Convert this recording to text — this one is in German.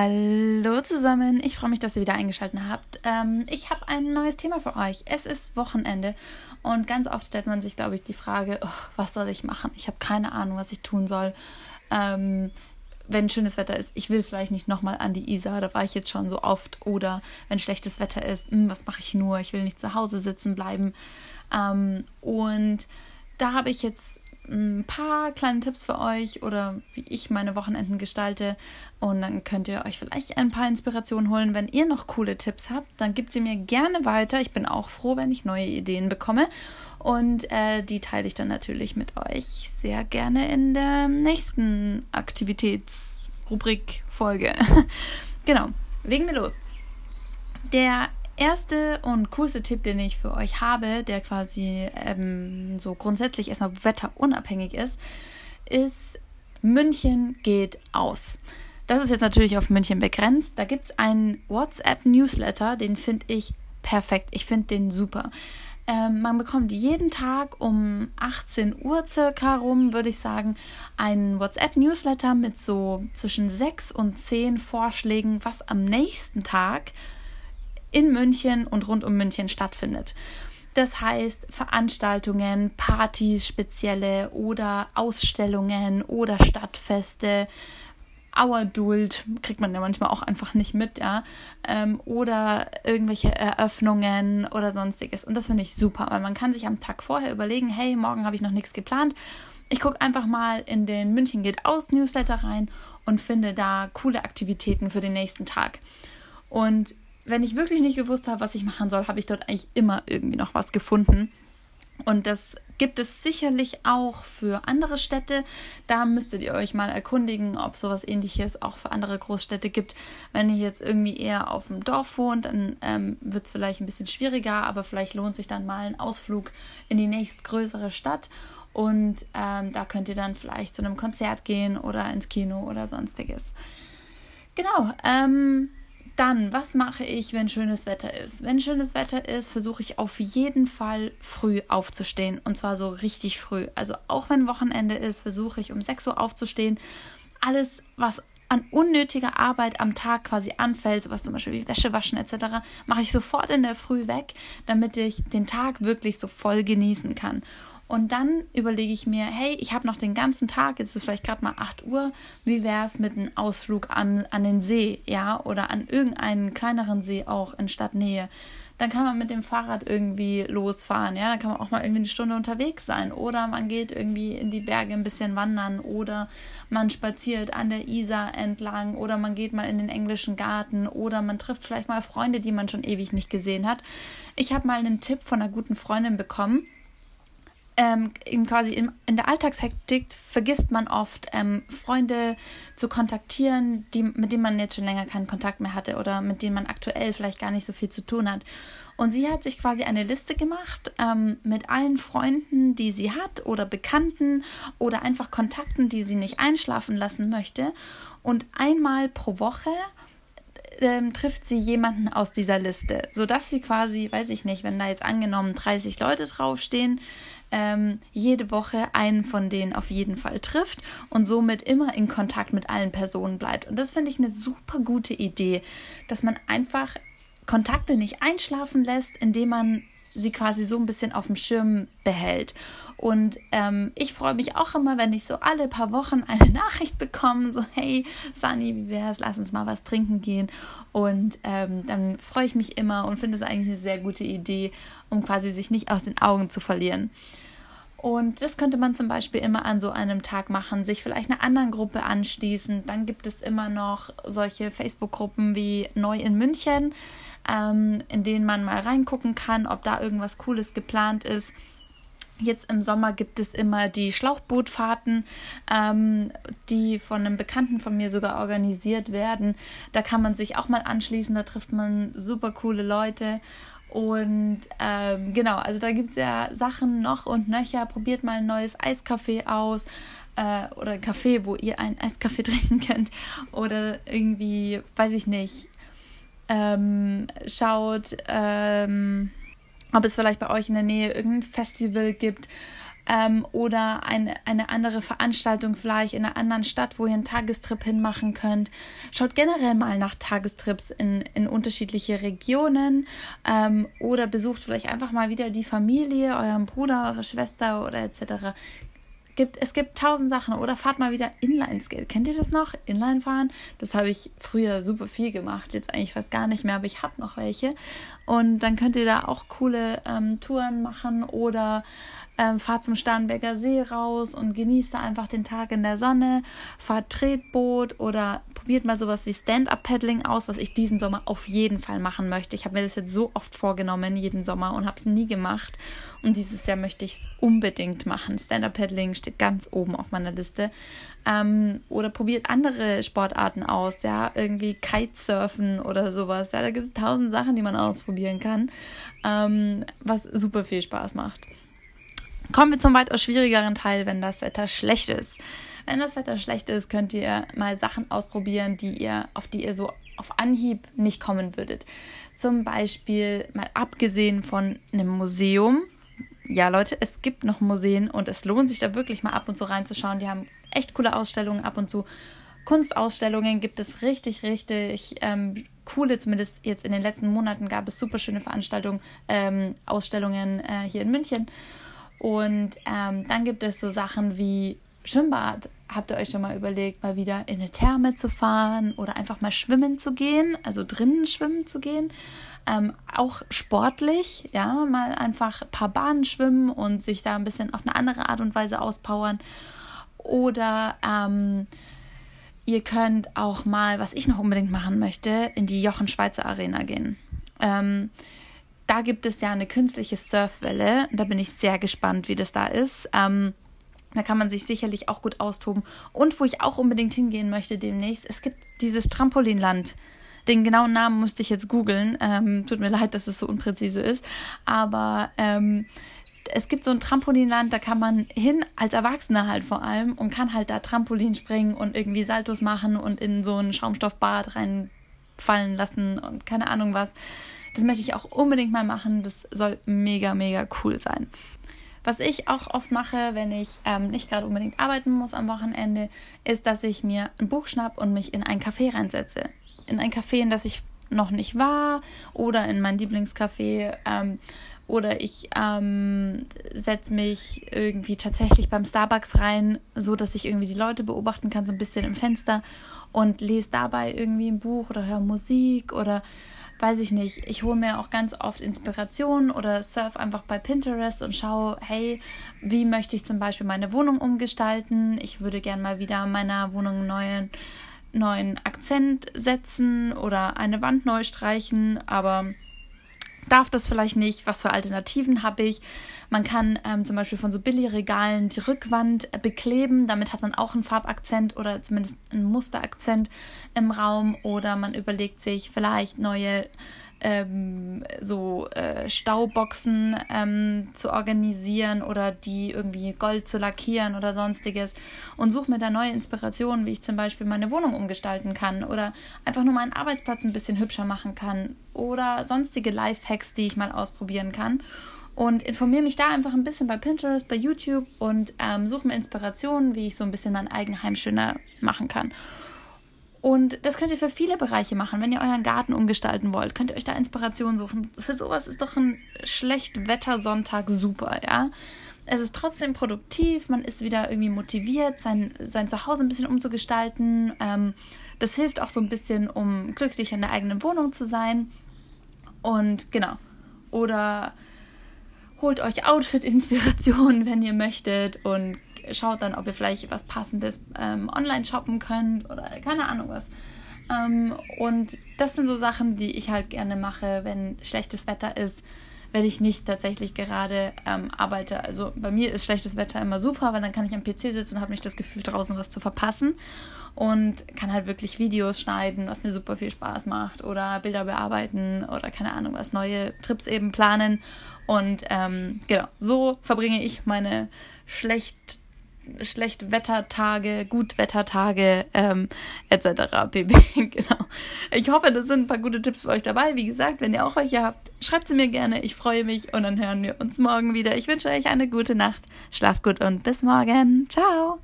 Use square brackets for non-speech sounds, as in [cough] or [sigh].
Hallo zusammen, ich freue mich, dass ihr wieder eingeschaltet habt. Ähm, ich habe ein neues Thema für euch. Es ist Wochenende und ganz oft stellt man sich, glaube ich, die Frage, oh, was soll ich machen? Ich habe keine Ahnung, was ich tun soll. Ähm, wenn schönes Wetter ist, ich will vielleicht nicht nochmal an die Isar, da war ich jetzt schon so oft. Oder wenn schlechtes Wetter ist, mh, hm, was mache ich nur? Ich will nicht zu Hause sitzen bleiben. Ähm, und da habe ich jetzt ein paar kleine Tipps für euch oder wie ich meine Wochenenden gestalte. Und dann könnt ihr euch vielleicht ein paar Inspirationen holen. Wenn ihr noch coole Tipps habt, dann gebt sie mir gerne weiter. Ich bin auch froh, wenn ich neue Ideen bekomme. Und äh, die teile ich dann natürlich mit euch sehr gerne in der nächsten Aktivitätsrubrik-Folge. [laughs] genau, legen wir los. Der erste und coolste Tipp, den ich für euch habe, der quasi ähm, so grundsätzlich erstmal wetterunabhängig ist, ist München geht aus. Das ist jetzt natürlich auf München begrenzt. Da gibt es einen WhatsApp-Newsletter, den finde ich perfekt. Ich finde den super. Ähm, man bekommt jeden Tag um 18 Uhr circa rum, würde ich sagen, einen WhatsApp-Newsletter mit so zwischen 6 und 10 Vorschlägen, was am nächsten Tag in München und rund um München stattfindet. Das heißt Veranstaltungen, Partys spezielle oder Ausstellungen oder Stadtfeste. Auerduld kriegt man ja manchmal auch einfach nicht mit, ja. Ähm, oder irgendwelche Eröffnungen oder sonstiges. Und das finde ich super, weil man kann sich am Tag vorher überlegen, hey, morgen habe ich noch nichts geplant. Ich gucke einfach mal in den München geht aus Newsletter rein und finde da coole Aktivitäten für den nächsten Tag. Und wenn ich wirklich nicht gewusst habe, was ich machen soll, habe ich dort eigentlich immer irgendwie noch was gefunden. Und das gibt es sicherlich auch für andere Städte. Da müsstet ihr euch mal erkundigen, ob sowas ähnliches auch für andere Großstädte gibt. Wenn ihr jetzt irgendwie eher auf dem Dorf wohnt, dann ähm, wird es vielleicht ein bisschen schwieriger, aber vielleicht lohnt sich dann mal ein Ausflug in die nächstgrößere Stadt. Und ähm, da könnt ihr dann vielleicht zu einem Konzert gehen oder ins Kino oder sonstiges. Genau. Ähm, dann, was mache ich, wenn schönes Wetter ist? Wenn schönes Wetter ist, versuche ich auf jeden Fall früh aufzustehen. Und zwar so richtig früh. Also auch wenn Wochenende ist, versuche ich um 6 Uhr aufzustehen. Alles, was an unnötiger Arbeit am Tag quasi anfällt, sowas zum Beispiel wie Wäsche waschen etc., mache ich sofort in der Früh weg, damit ich den Tag wirklich so voll genießen kann. Und dann überlege ich mir, hey, ich habe noch den ganzen Tag, jetzt ist vielleicht gerade mal 8 Uhr, wie wäre es mit einem Ausflug an, an den See, ja, oder an irgendeinen kleineren See auch in Stadtnähe. Dann kann man mit dem Fahrrad irgendwie losfahren, ja, dann kann man auch mal irgendwie eine Stunde unterwegs sein. Oder man geht irgendwie in die Berge ein bisschen wandern oder man spaziert an der Isar entlang oder man geht mal in den englischen Garten oder man trifft vielleicht mal Freunde, die man schon ewig nicht gesehen hat. Ich habe mal einen Tipp von einer guten Freundin bekommen ähm, quasi in, in, der Alltagshektik vergisst man oft, ähm, Freunde zu kontaktieren, die, mit denen man jetzt schon länger keinen Kontakt mehr hatte oder mit denen man aktuell vielleicht gar nicht so viel zu tun hat. Und sie hat sich quasi eine Liste gemacht ähm, mit allen Freunden, die sie hat oder Bekannten oder einfach Kontakten, die sie nicht einschlafen lassen möchte. Und einmal pro Woche ähm, trifft sie jemanden aus dieser Liste, sodass sie quasi, weiß ich nicht, wenn da jetzt angenommen 30 Leute draufstehen, ähm, jede Woche einen von denen auf jeden Fall trifft und somit immer in Kontakt mit allen Personen bleibt. Und das finde ich eine super gute Idee, dass man einfach Kontakte nicht einschlafen lässt, indem man sie quasi so ein bisschen auf dem Schirm behält. Und ähm, ich freue mich auch immer, wenn ich so alle paar Wochen eine [laughs] Nachricht bekomme, so hey Sunny, wie wär's, lass uns mal was trinken gehen. Und ähm, dann freue ich mich immer und finde es eigentlich eine sehr gute Idee, um quasi sich nicht aus den Augen zu verlieren. Und das könnte man zum Beispiel immer an so einem Tag machen, sich vielleicht einer anderen Gruppe anschließen. Dann gibt es immer noch solche Facebook-Gruppen wie Neu in München, ähm, in denen man mal reingucken kann, ob da irgendwas Cooles geplant ist. Jetzt im Sommer gibt es immer die Schlauchbootfahrten, ähm, die von einem Bekannten von mir sogar organisiert werden. Da kann man sich auch mal anschließen, da trifft man super coole Leute. Und ähm, genau, also da gibt es ja Sachen noch und nöcher. Probiert mal ein neues Eiskaffee aus äh, oder ein Kaffee, wo ihr einen Eiskaffee [laughs] trinken könnt. Oder irgendwie, weiß ich nicht, ähm, schaut, ähm, ob es vielleicht bei euch in der Nähe irgendein Festival gibt. ähm, oder eine, eine andere Veranstaltung vielleicht in einer anderen Stadt, wo ihr einen Tagestrip hinmachen könnt. Schaut generell mal nach Tagestrips in, in unterschiedliche Regionen ähm, oder besucht vielleicht einfach mal wieder die Familie, euren Bruder, eure Schwester oder etc gibt, es gibt tausend Sachen. Oder fahrt mal wieder Inline-Skate. Kennt ihr das noch? Inline fahren? Das habe ich früher super viel gemacht. Jetzt eigentlich fast gar nicht mehr, aber ich habe noch welche. Und dann könnt ihr da auch coole ähm, Touren machen oder ähm, fahrt zum Starnberger See raus und genießt da einfach den Tag in der Sonne, fahrt Tretboot oder probiert mal sowas wie Stand-Up-Paddling aus, was ich diesen Sommer auf jeden Fall machen möchte. Ich habe mir das jetzt so oft vorgenommen, jeden Sommer, und habe es nie gemacht. Und dieses Jahr möchte ich es unbedingt machen. Stand-Up-Paddling steht ganz oben auf meiner Liste. Ähm, oder probiert andere Sportarten aus, ja, irgendwie Kitesurfen oder sowas. Ja, da gibt es tausend Sachen, die man ausprobieren kann, ähm, was super viel Spaß macht. Kommen wir zum weitaus schwierigeren Teil, wenn das Wetter schlecht ist. Wenn das Wetter schlecht ist, könnt ihr mal Sachen ausprobieren, die ihr, auf die ihr so auf Anhieb nicht kommen würdet. Zum Beispiel mal abgesehen von einem Museum. Ja, Leute, es gibt noch Museen und es lohnt sich da wirklich mal ab und zu reinzuschauen. Die haben echt coole Ausstellungen ab und zu. Kunstausstellungen gibt es richtig, richtig ähm, coole, zumindest jetzt in den letzten Monaten gab es super schöne Veranstaltungen, ähm, Ausstellungen äh, hier in München. Und ähm, dann gibt es so Sachen wie Schwimmbad. Habt ihr euch schon mal überlegt, mal wieder in eine Therme zu fahren oder einfach mal schwimmen zu gehen, also drinnen schwimmen zu gehen? Ähm, auch sportlich, ja, mal einfach ein paar Bahnen schwimmen und sich da ein bisschen auf eine andere Art und Weise auspowern. Oder ähm, ihr könnt auch mal, was ich noch unbedingt machen möchte, in die Jochen Schweizer Arena gehen. Ähm, da gibt es ja eine künstliche Surfwelle. Da bin ich sehr gespannt, wie das da ist. Ähm, da kann man sich sicherlich auch gut austoben. Und wo ich auch unbedingt hingehen möchte demnächst, es gibt dieses Trampolinland. Den genauen Namen musste ich jetzt googeln. Ähm, tut mir leid, dass es so unpräzise ist. Aber ähm, es gibt so ein Trampolinland, da kann man hin, als Erwachsener halt vor allem, und kann halt da Trampolin springen und irgendwie Saltos machen und in so ein Schaumstoffbad reinfallen lassen und keine Ahnung was. Das möchte ich auch unbedingt mal machen. Das soll mega, mega cool sein. Was ich auch oft mache, wenn ich ähm, nicht gerade unbedingt arbeiten muss am Wochenende, ist, dass ich mir ein Buch schnapp und mich in ein Café reinsetze. In ein Café, in das ich noch nicht war oder in mein Lieblingscafé. Ähm, oder ich ähm, setze mich irgendwie tatsächlich beim Starbucks rein, so dass ich irgendwie die Leute beobachten kann, so ein bisschen im Fenster und lese dabei irgendwie ein Buch oder höre Musik oder weiß ich nicht, ich hole mir auch ganz oft Inspiration oder surf einfach bei Pinterest und schaue, hey, wie möchte ich zum Beispiel meine Wohnung umgestalten? Ich würde gern mal wieder meiner Wohnung einen neuen, neuen Akzent setzen oder eine Wand neu streichen, aber darf das vielleicht nicht, was für Alternativen habe ich. Man kann ähm, zum Beispiel von so Billigregalen die Rückwand bekleben, damit hat man auch einen Farbakzent oder zumindest einen Musterakzent im Raum. Oder man überlegt sich vielleicht neue ähm, so äh, Stauboxen ähm, zu organisieren oder die irgendwie Gold zu lackieren oder sonstiges. Und suche mir da neue Inspirationen, wie ich zum Beispiel meine Wohnung umgestalten kann oder einfach nur meinen Arbeitsplatz ein bisschen hübscher machen kann oder sonstige Lifehacks, die ich mal ausprobieren kann. Und informiere mich da einfach ein bisschen bei Pinterest, bei YouTube und ähm, suche mir Inspirationen, wie ich so ein bisschen mein Eigenheim schöner machen kann. Und das könnt ihr für viele Bereiche machen. Wenn ihr euren Garten umgestalten wollt, könnt ihr euch da Inspiration suchen. Für sowas ist doch ein Schlechtwettersonntag super, ja. Es ist trotzdem produktiv, man ist wieder irgendwie motiviert, sein, sein Zuhause ein bisschen umzugestalten. Ähm, das hilft auch so ein bisschen, um glücklich in der eigenen Wohnung zu sein. Und genau. Oder holt euch Outfit-Inspiration, [laughs] wenn ihr möchtet und schaut dann, ob ihr vielleicht was Passendes ähm, online shoppen könnt oder keine Ahnung was. Ähm, und das sind so Sachen, die ich halt gerne mache, wenn schlechtes Wetter ist, wenn ich nicht tatsächlich gerade ähm, arbeite. Also bei mir ist schlechtes Wetter immer super, weil dann kann ich am PC sitzen und habe nicht das Gefühl, draußen was zu verpassen und kann halt wirklich Videos schneiden, was mir super viel Spaß macht oder Bilder bearbeiten oder keine Ahnung was, neue Trips eben planen. Und ähm, genau, so verbringe ich meine schlecht Schlechtwettertage, Gutwettertage ähm, etc. pp. [laughs] genau. Ich hoffe, das sind ein paar gute Tipps für euch dabei. Wie gesagt, wenn ihr auch welche habt, schreibt sie mir gerne. Ich freue mich und dann hören wir uns morgen wieder. Ich wünsche euch eine gute Nacht. Schlaft gut und bis morgen. Ciao.